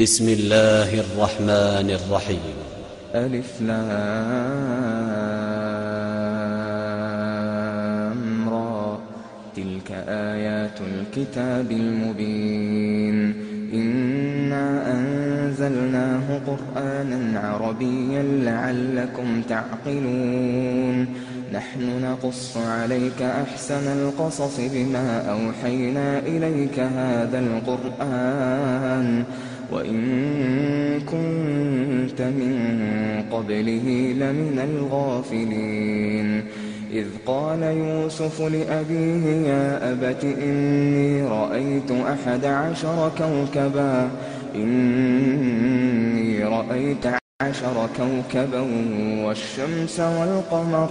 بسم الله الرحمن الرحيم. ألف لام را. تلك آيات الكتاب المبين. إنا أنزلناه قرآنا عربيا لعلكم تعقلون. نحن نقص عليك أحسن القصص بما أوحينا إليك هذا القرآن. وإن كنت من قبله لمن الغافلين. إذ قال يوسف لأبيه يا أبت إني رأيت أحد عشر كوكبا. إني رأيت عشر كوكبا والشمس والقمر.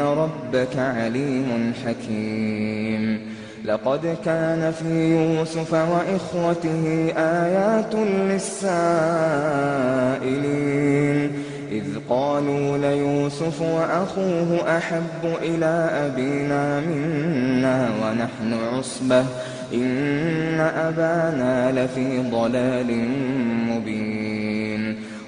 ربك عليم حكيم. لقد كان في يوسف وإخوته آيات للسائلين. إذ قالوا ليوسف وأخوه أحب إلى أبينا منا ونحن عصبة إن أبانا لفي ضلال مبين.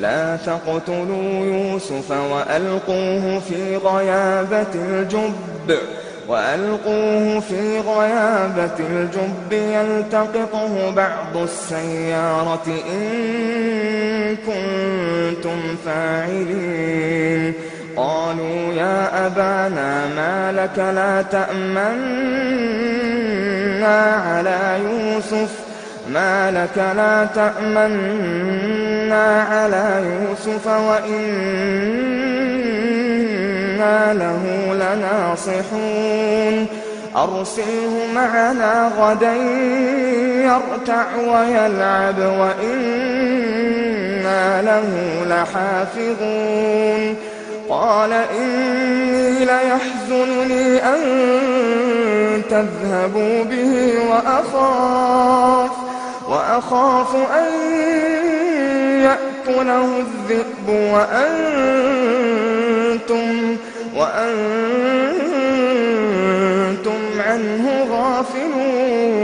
لا تقتلوا يوسف وألقوه في غيابة الجب وألقوه في غيابة الجب يلتقطه بعض السيارة إن كنتم فاعلين. قالوا يا أبانا ما لك لا تأمنا على يوسف ما لك لا تأمنا على يوسف وإنا له لناصحون. أرسله معنا غدا يرتع ويلعب وإنا له لحافظون. قال إني ليحزنني أن تذهبوا به وأخاف. وأخاف أن يأكله الذئب وأنتم وأنتم عنه غافلون.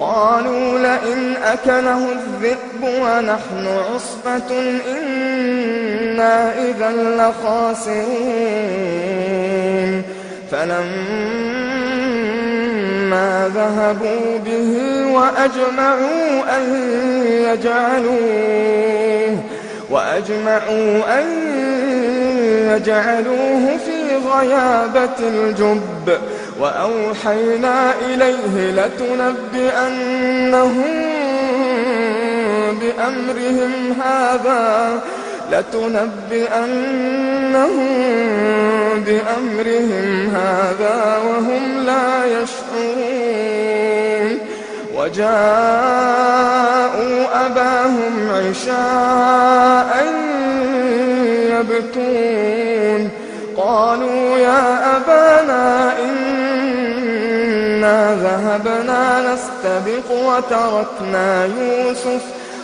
قالوا لئن أكله الذئب ونحن عصبة إنا إذا لخاسرون. فلما ذهبوا به وأجمعوا أن يجعلوه وأجمعوا أن يجعلوه في غيابة الجب. وأوحينا إليه لتنبئنهم بأمرهم هذا لتنبئنهم بأمرهم هذا وهم لا يشعرون. وجاءوا أباهم عشاء يبكون. قالوا يا أبانا إنا ذهبنا نستبق وتركنا يوسف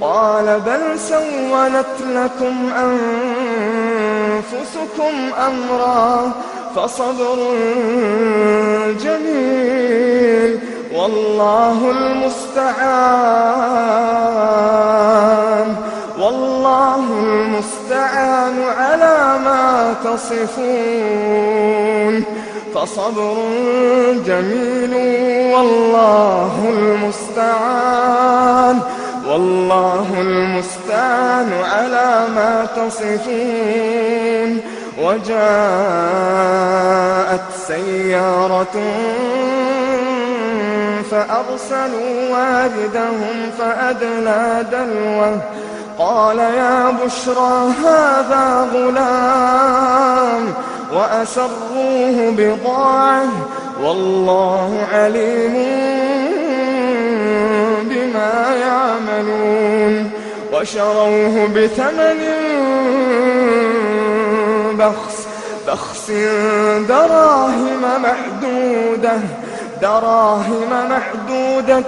قال بل سولت لكم أنفسكم أمرا فصبر جميل والله المستعان والله المستعان على ما تصفون فصبر جميل والله المستعان والله المستعان على ما تصفون وجاءت سيارة فأرسلوا واردهم فأدلى دلوه قال يا بشرى هذا غلام وأسروه بضاعة والله عليم بما يعملون وشروه بثمن بخس بخس دراهم محدودة دراهم محدودة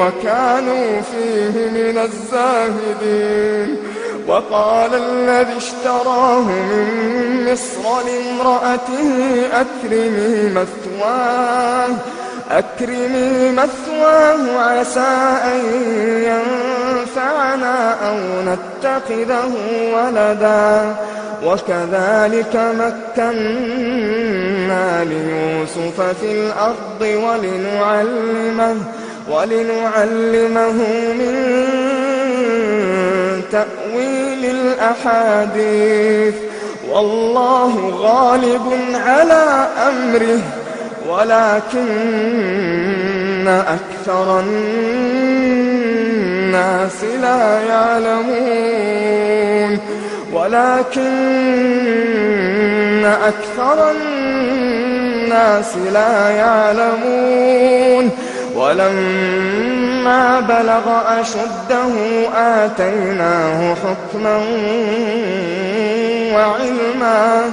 وكانوا فيه من الزاهدين. وقال الذي اشتراه من مصر لامرأته أكرمي مثواه. أكرمي مثواه عسى أن ينفعنا أو نتخذه ولدا. وكذلك مكنا ليوسف في الأرض ولنعلمه ولنعلمه من تأويل الأحاديث. والله غالب على أمره. ولكن أكثر الناس لا يعلمون. ولكن أكثر الناس لا يعلمون. ولما بلغ أشده آتيناه حكما وعلما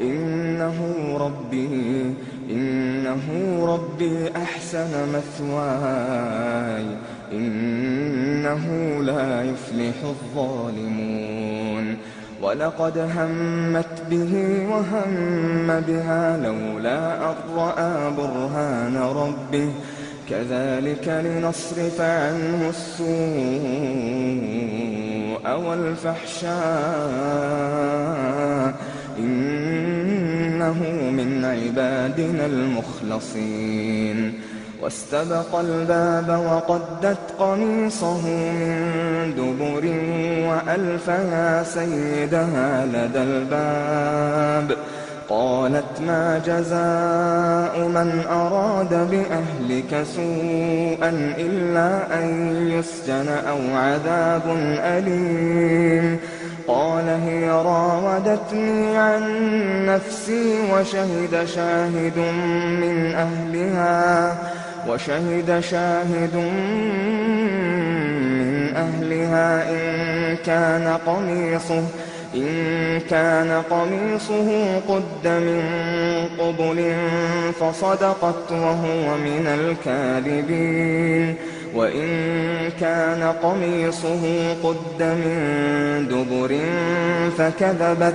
إنه ربي إنه ربي أحسن مثواي إنه لا يفلح الظالمون. ولقد همت به وهم بها لولا أن رأى برهان ربه. كذلك لنصرف عنه السوء والفحشاء. إنه من عبادنا المخلصين. واستبق الباب وقدت قميصه من دبر وألفها سيدها لدى الباب. قالت ما جزاء من أراد بأهلك سوءا إلا أن يسجن أو عذاب أليم. قال هي راودتني عن نفسي وشهد شاهد من أهلها وشهد شاهد من أهلها إن كان قميصه إن كان قميصه قد من قبل فصدقت وهو من الكاذبين. وإن كان قميصه قد من دبر فكذبت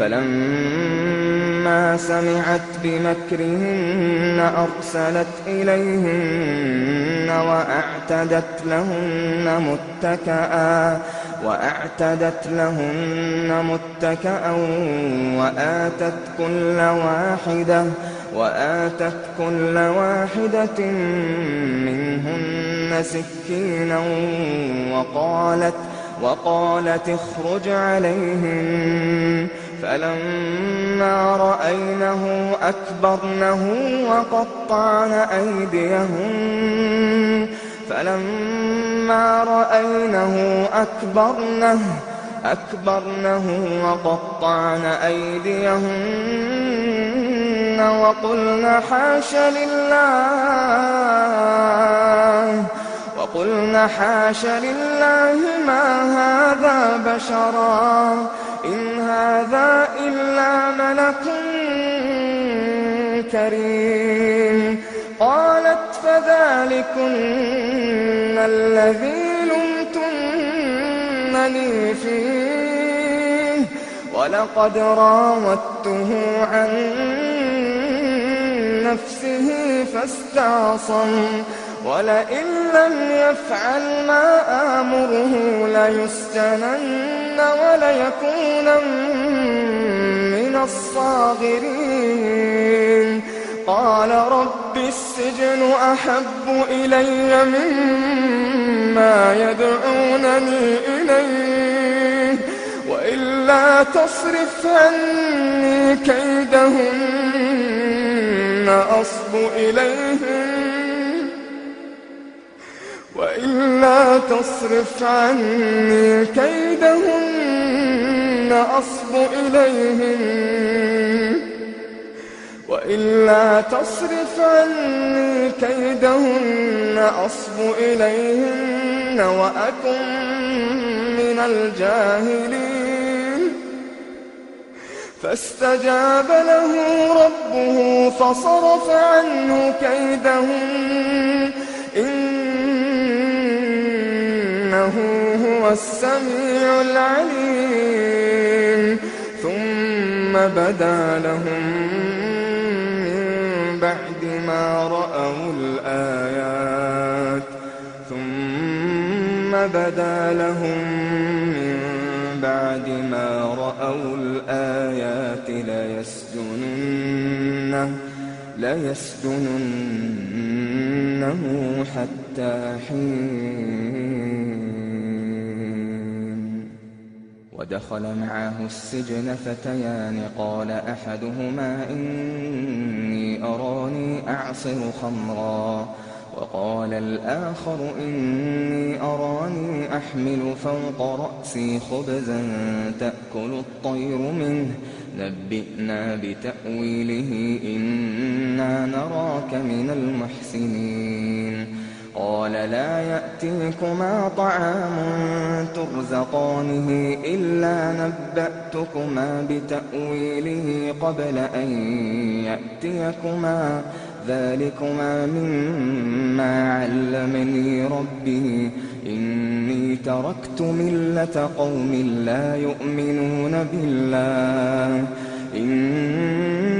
فلما سمعت بمكرهن أرسلت إليهن وأعتدت لهن متكئا وأعتدت لهن متكأ وآتت كل واحدة وآتت كل واحدة منهن سكينا وقالت وقالت اخرج عليهم فلما رأينه أكبرنه وقطعن أيديهم فلما رأينه أكبرنه أكبرنه وقطعن أيديهن وقلن حاش لله وقلن حاش لله ما هذا بشرا إن هذا إلا ملك كريم. قالت فذلكن الذي لمتنني فيه. ولقد راودته عن نفسه فاستعصم. ولئن لم يفعل ما آمره ليسجنن وليكون من الصاغرين. قال رب السجن أحب إلي مما يدعونني إليه وإلا تصرف عني كيدهن أصب إليهن وإلا تصرف عني كيدهن أصب إليهن وإلا تصرف عني كيدهن أصب إليهن وأكن من الجاهلين فاستجاب له ربه فصرف عنه كيدهن إنه هو السميع العليم ثم بدا لهم بعد ما رأوا الآيات. ثم بدا لهم من بعد ما رأوا الآيات ليسجننه ليسجننه حتى حين ودخل معه السجن فتيان. قال أحدهما إني أراني أعصر خمرا. وقال الآخر إني أراني أحمل فوق رأسي خبزا تأكل الطير منه. نبئنا بتأويله إنا نراك من المحسنين. قال لا يأتيكما طعام ترزقانه إلا نبأتكما بتأويله قبل أن يأتيكما ذلكما مما علمني ربي إني تركت ملة قوم لا يؤمنون بالله إني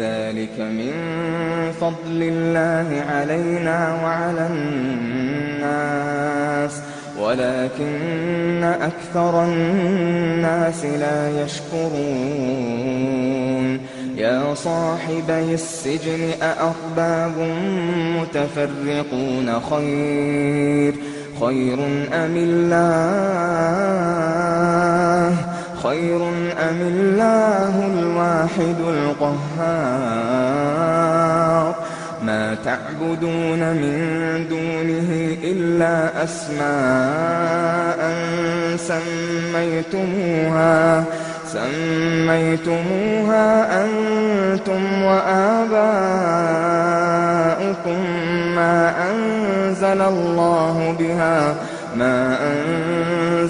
ذلك من فضل الله علينا وعلى الناس ولكن أكثر الناس لا يشكرون. يا صاحبي السجن أأرباب متفرقون خير خير أم الله؟ خير أم الله الواحد القهار؟ ما تعبدون من دونه إلا أسماء سميتموها سميتموها أنتم وآباؤكم ما أنزل الله بها ما أنزل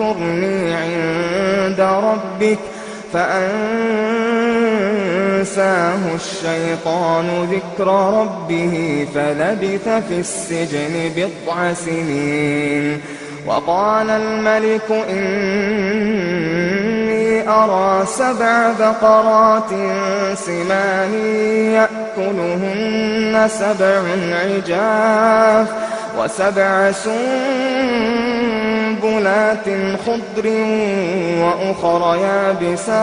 اذكرني عند ربك فأنساه الشيطان ذكر ربه فلبث في السجن بضع سنين وقال الملك إني أرى سبع بقرات سمان يأكلهن سبع عجاف وسبع سنبلات خضر وأخر يابسات.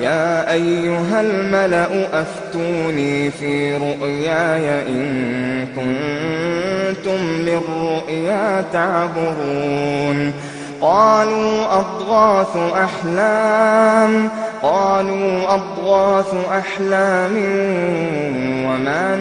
يا أيها الملأ أفتوني في رؤياي إن كنتم للرؤيا تعبرون. قالوا أضغاث أحلام قالوا أضغاث أحلام.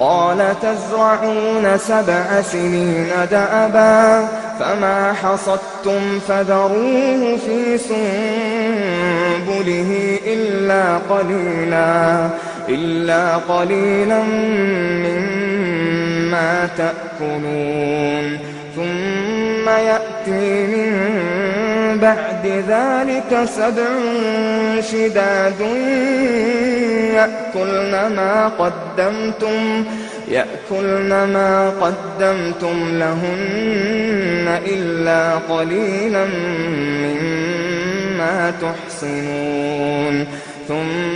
قال تزرعون سبع سنين دأبا فما حصدتم فذروه في سنبله إلا قليلا إلا قليلا مما تأكلون. ثم يأتي من بعد ذلك سبع شداد يأكلن ما قدمتم يأكلن ما قدمتم لهن إلا قليلا مما تحصنون. ثم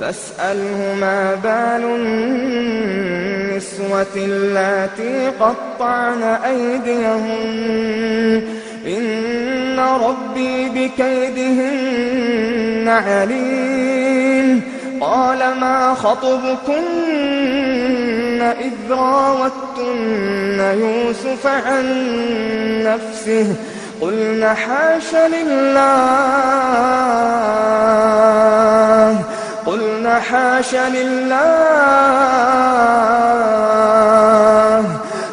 فاسأله ما بال النسوة اللاتي قطعن أيديهن. إن ربي بكيدهن عليم. قال ما خطبكن إذ راوتن يوسف عن نفسه؟ قلن حاش لله. حاش لله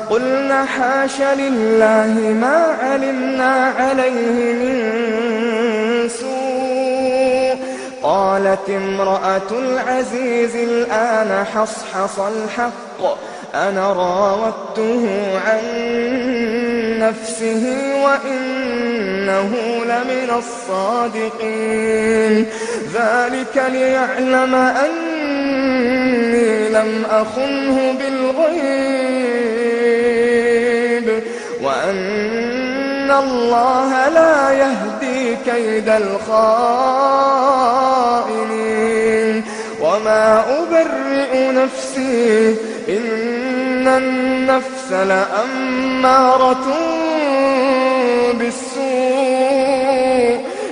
قلنا حاش لله ما علمنا عليه من سوء. قالت امرأة العزيز الآن حصحص الحق. أنا راودته عن نفسه وإنه لمن الصادقين. ذلك ليعلم أني لم أخنه بالغيب. وأن الله لا يهدي كيد الخائنين. وما أبرئ نفسي إن النفس لأمارة بالسوء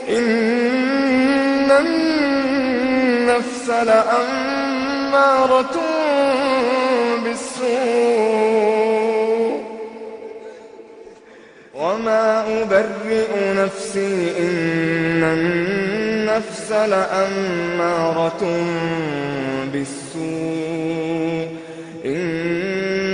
إن النفس لأمارة بالسوء وما أبرئ نفسي إن النفس لأمارة بالسوء إن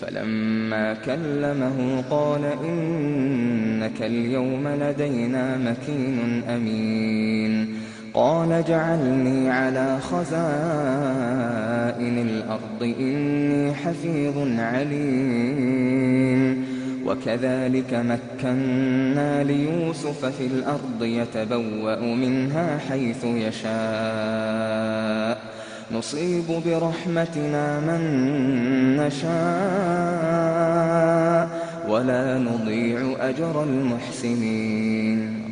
فلما كلمه قال إنك اليوم لدينا مكين أمين. قال جعلني على خزائن الأرض إني حفيظ عليم. وكذلك مكنا ليوسف في الأرض يتبوأ منها حيث يشاء. نصيب برحمتنا من نشاء ولا نضيع أجر المحسنين.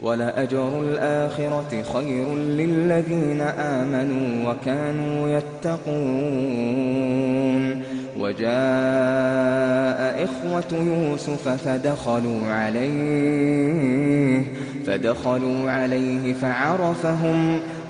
ولأجر الآخرة خير للذين آمنوا وكانوا يتقون. وجاء إخوة يوسف فدخلوا عليه فدخلوا عليه فعرفهم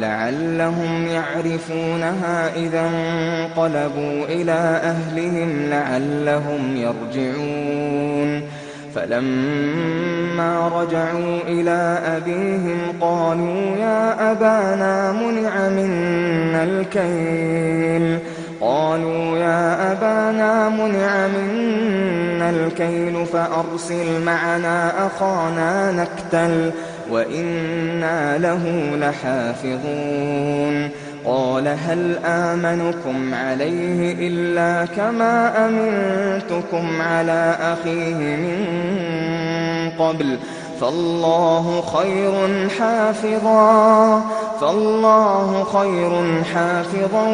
لعلهم يعرفونها إذا انقلبوا إلى أهلهم لعلهم يرجعون. فلما رجعوا إلى أبيهم قالوا يا أبانا منع منا الكيل. قالوا يا أبانا منع منا الكيل فأرسل معنا أخانا نكتل. وإنا له لحافظون قال هل آمنكم عليه إلا كما أمنتكم على أخيه من قبل فالله خير حافظا فالله خير حافظا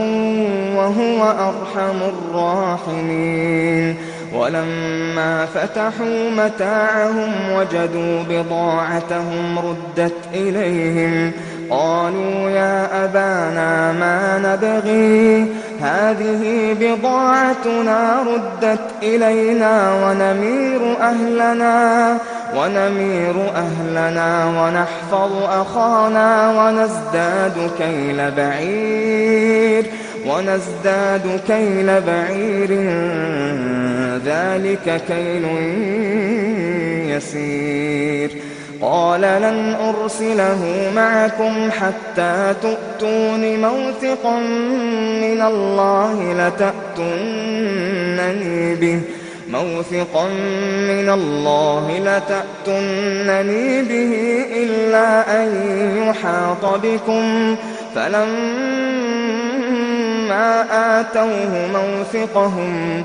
وهو أرحم الراحمين ولما فتحوا متاعهم وجدوا بضاعتهم ردت إليهم. قالوا يا أبانا ما نبغي؟ هذه بضاعتنا ردت إلينا ونمير أهلنا ونمير أهلنا ونحفظ أخانا ونزداد كيل بعير ونزداد كيل بعير. ذلك كيل يسير. قال لن أرسله معكم حتى تؤتون موثقا من الله لتأتونني به. موثقا من الله لتأتنني به إلا أن يحاط بكم. فلما آتوه موثقهم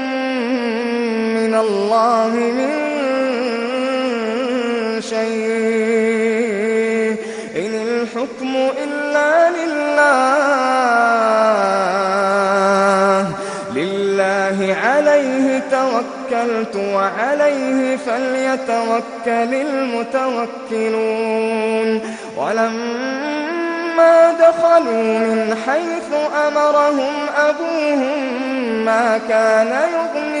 الله من شيء. إن الحكم إلا لله. لله عليه توكلت وعليه فليتوكل المتوكلون. ولما دخلوا من حيث أمرهم أبوهم ما كان يغني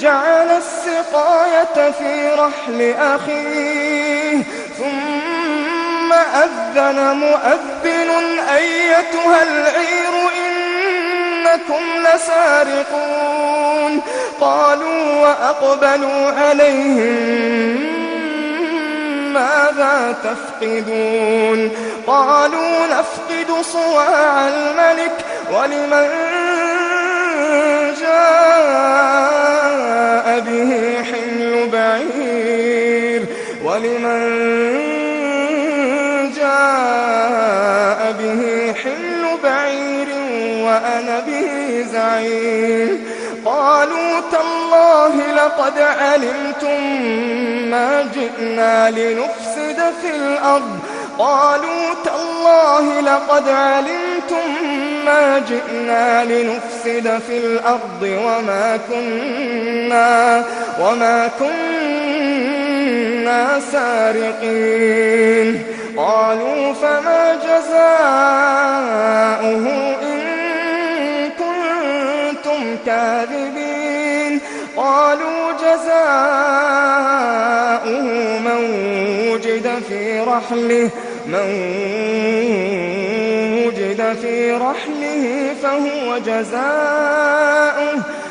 جعل السقاية في رحل أخيه ثم أذن مؤذن أيتها العير إنكم لسارقون. قالوا وأقبلوا عليهم ماذا تفقدون؟ قالوا نفقد صواع الملك ولمن جاء ولمن جاء به حمل بعير وأنا به زعيم. قالوا تالله لقد علمتم ما جئنا لنفسد في الأرض. قالوا تالله لقد علمتم ما جئنا لنفسد في الأرض وما كنا وما سارقين. قالوا فما جزاؤه إن كنتم كاذبين. قالوا جزاؤه من وجد في رحله من وجد في رحله فهو جزاؤه.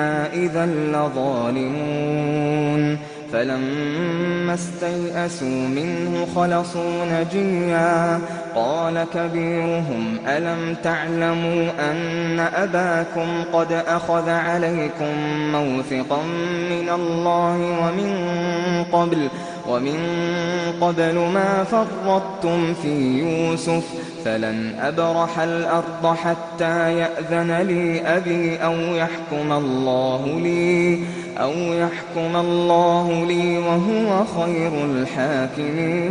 إنا إذا لظالمون فلما استيئسوا منه خلصوا نجيا قال كبيرهم ألم تعلموا أن أباكم قد أخذ عليكم موثقا من الله ومن قبل ومن قبل ما فرطتم في يوسف فلن أبرح الأرض حتى يأذن لي أبي أو يحكم الله لي أو يحكم الله لي وهو خير الحاكمين.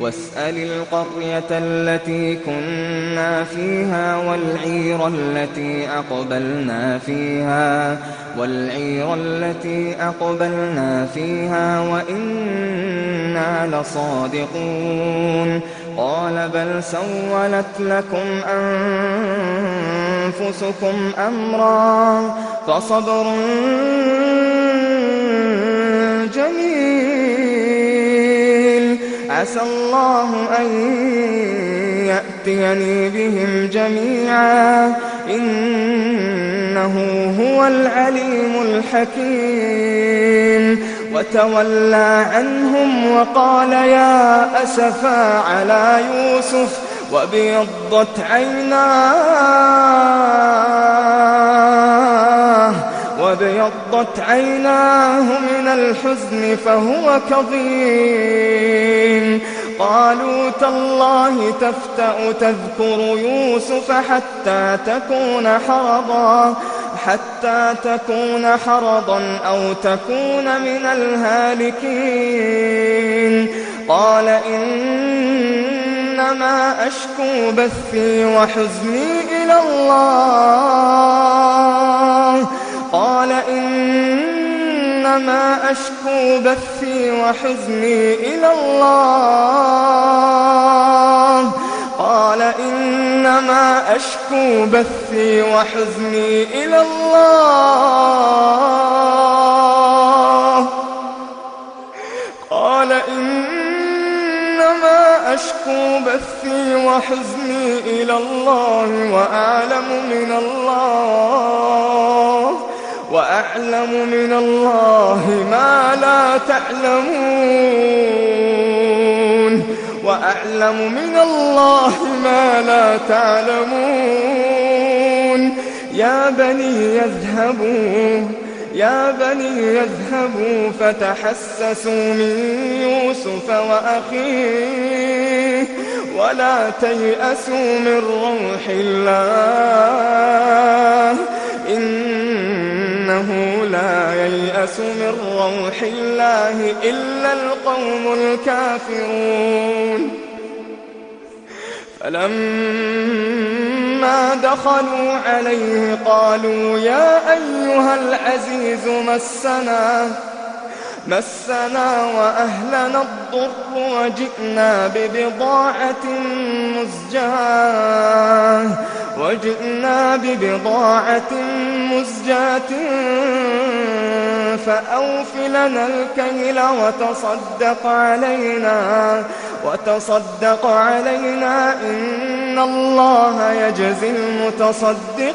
واسأل القرية التي كنا فيها والعير التي أقبلنا فيها والعير التي أقبلنا فيها وإنا لصادقون. قال بل سولت لكم أنفسكم أمرا فصبر جميل. عسى الله أن يأتيني بهم جميعا. إنه هو العليم الحكيم. وتولى عنهم وقال يا أسفا على يوسف وابيضت عيناه وابيضت عيناه من الحزن فهو كظيم. قالوا تالله تفتأ تذكر يوسف حتى تكون حرضا حتى تكون حرضا أو تكون من الهالكين. قال إنما أشكو بثي وحزني إلى الله. قال إنما أشكو بثي وحزني إلى الله. قال إنما أشكو بثي وحزني إلى الله. قال إنما أشكو بثي وحزني إلى الله وأعلم من الله. وأعلم من الله ما لا تعلمون. وأعلم من الله ما لا تعلمون. يا بني يذهبوا يا بني يذهبوا فتحسسوا من يوسف وأخيه. ولا تيأسوا من روح الله. إنه لا ييأس من روح الله إلا القوم الكافرون. فلما دخلوا عليه قالوا يا أيها العزيز مسنا مسنا وأهلنا الضر وجئنا ببضاعة مزجاة. وجئنا ببضاعة مزجاة. فأوف لنا الكيل وتصدق علينا وتصدق علينا إن الله يجزي المتصدقين.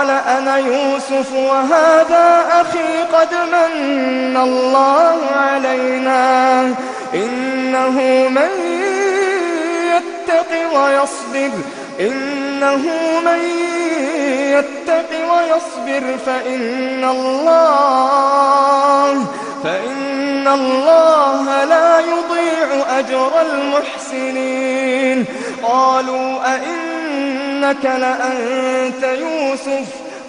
أنا يوسف وهذا أخي قد من الله علينا. إنه من يتق ويصبر. إنه من يتق ويصبر. فإن الله فإن الله لا يضيع أجر المحسنين. قالوا أئنك لأنت يوسف؟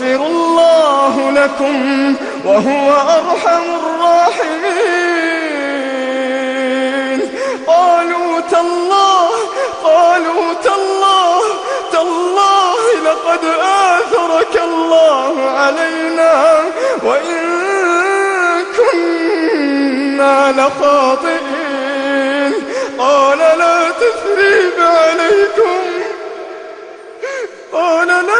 يغفر الله لكم وهو أرحم الراحمين. قالوا تالله قالوا تالله تالله لقد آثرك الله علينا وإن كنا لخاطئين. قال لا تثريب عليكم. قال لا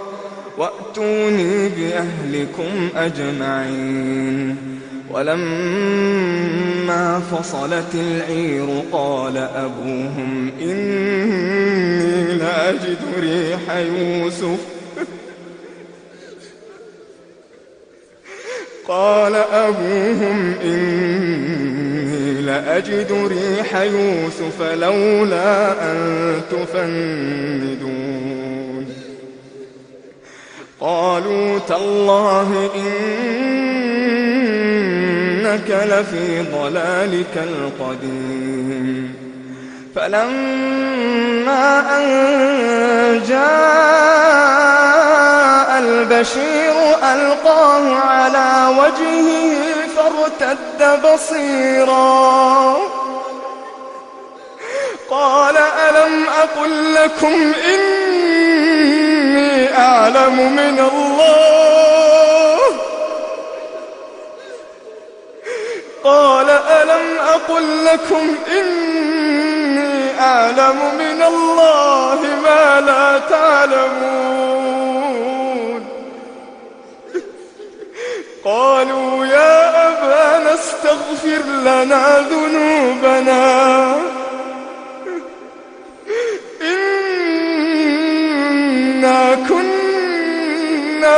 وأتوني بأهلكم أجمعين. ولما فصلت العير قال أبوهم إني لأجد ريح يوسف. قال أبوهم إني لأجد ريح يوسف لولا أن تفندون. قالوا تالله إنك لفي ضلالك القديم. فلما أن جاء البشير ألقاه على وجهه فارتد بصيرا. قال ألم أقل لكم إني أعلم من الله. قال ألم أقل لكم إني أعلم من الله ما لا تعلمون؟ قالوا يا أبانا استغفر لنا ذنوبنا.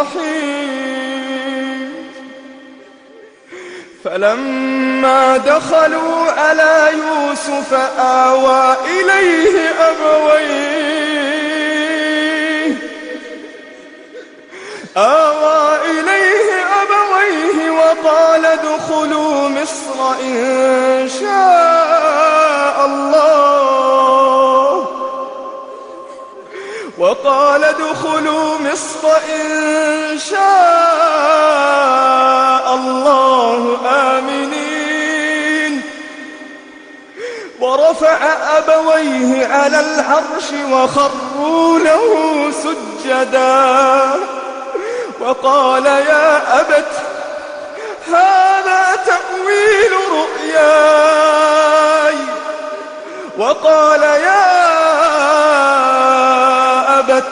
الرحيم. فلما دخلوا على يوسف آوى إليه أبويه. آوى إليه أبويه وقال ادخلوا مصر إن شاء الله. وقال ادخلوا مصر إن شاء الله آمنين. ورفع أبويه على العرش وخروا له سجدا. وقال يا أبت هذا تأويل رؤياي. وقال يا أبت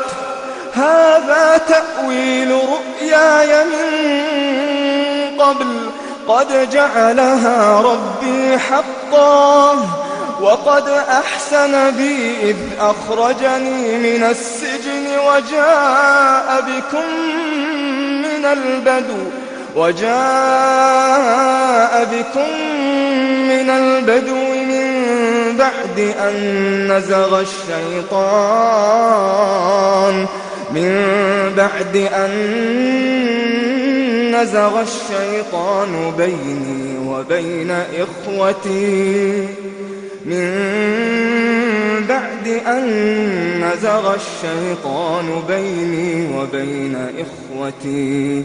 هذا تأويل رؤياي من قبل. قد جعلها ربي حقا وقد أحسن بي إذ أخرجني من السجن وجاء بكم من البدو وجاء بكم من البدو بعد أن نزغ الشيطان. من بعد أن نزغ الشيطان بيني وبين إخوتي. من بعد أن نزغ الشيطان بيني وبين إخوتي.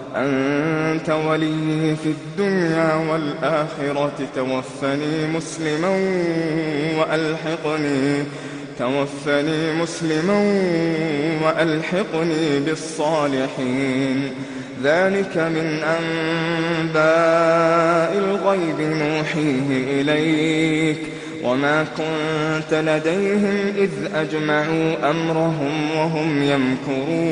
أنت ولي في الدنيا والآخرة توفني مسلما وألحقني توفني مسلما وألحقني بالصالحين. ذلك من أنباء الغيب نوحيه إليك. وما كنت لديهم إذ أجمعوا أمرهم وهم يمكرون.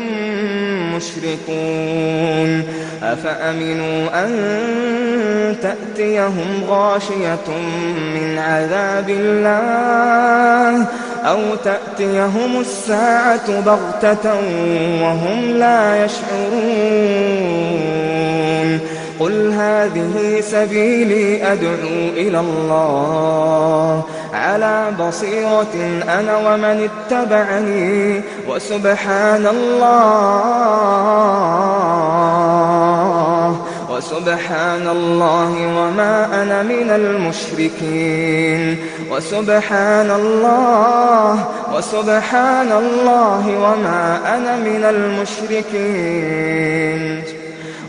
مشركون أفأمنوا أن تأتيهم غاشية من عذاب الله أو تأتيهم الساعة بغتة وهم لا يشعرون. قل هذه سبيلي أدعو إلى الله. على بصيرة أنا ومن اتبعني وسبحان الله. وسبحان الله وما أنا من المشركين. وسبحان الله وسبحان الله وما أنا من المشركين.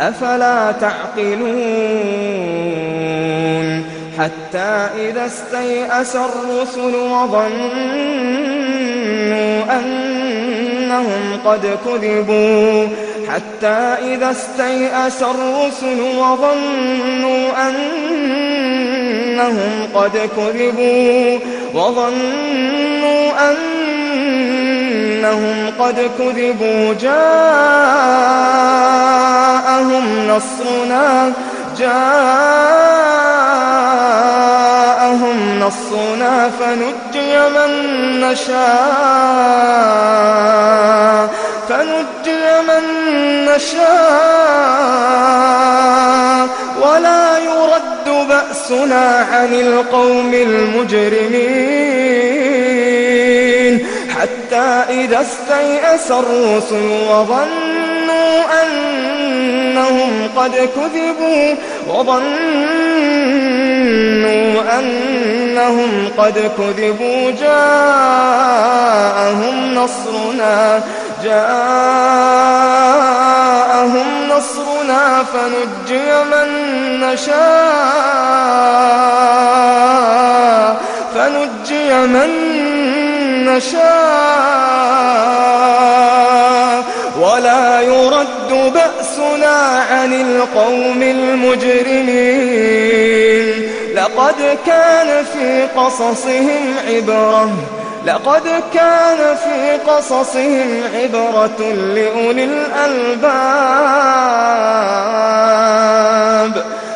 أفلا تعقلون حتى إذا استيأس الرسل وظنوا أنهم قد كذبوا حتى إذا استيأس الرسل وظنوا أنهم قد كذبوا وظنوا أنهم قد كذبوا جاءهم نصرنا جاءهم نصرنا فنجى من نشاء فنجي من نشاء. ولا يرد بأسنا عن القوم المجرمين. حتى إذا استيأس الرسل وظنوا أنهم قد كذبوا وظنوا أنهم قد كذبوا جاءهم نصرنا جاءهم نصرنا فنجي من نشاء فنجي من نشاء. ولا يرد بأسنا عن القوم المجرمين. لقد كان في قصصهم عبرة. لقد كان في قصصهم عبرة لأولي الألباب.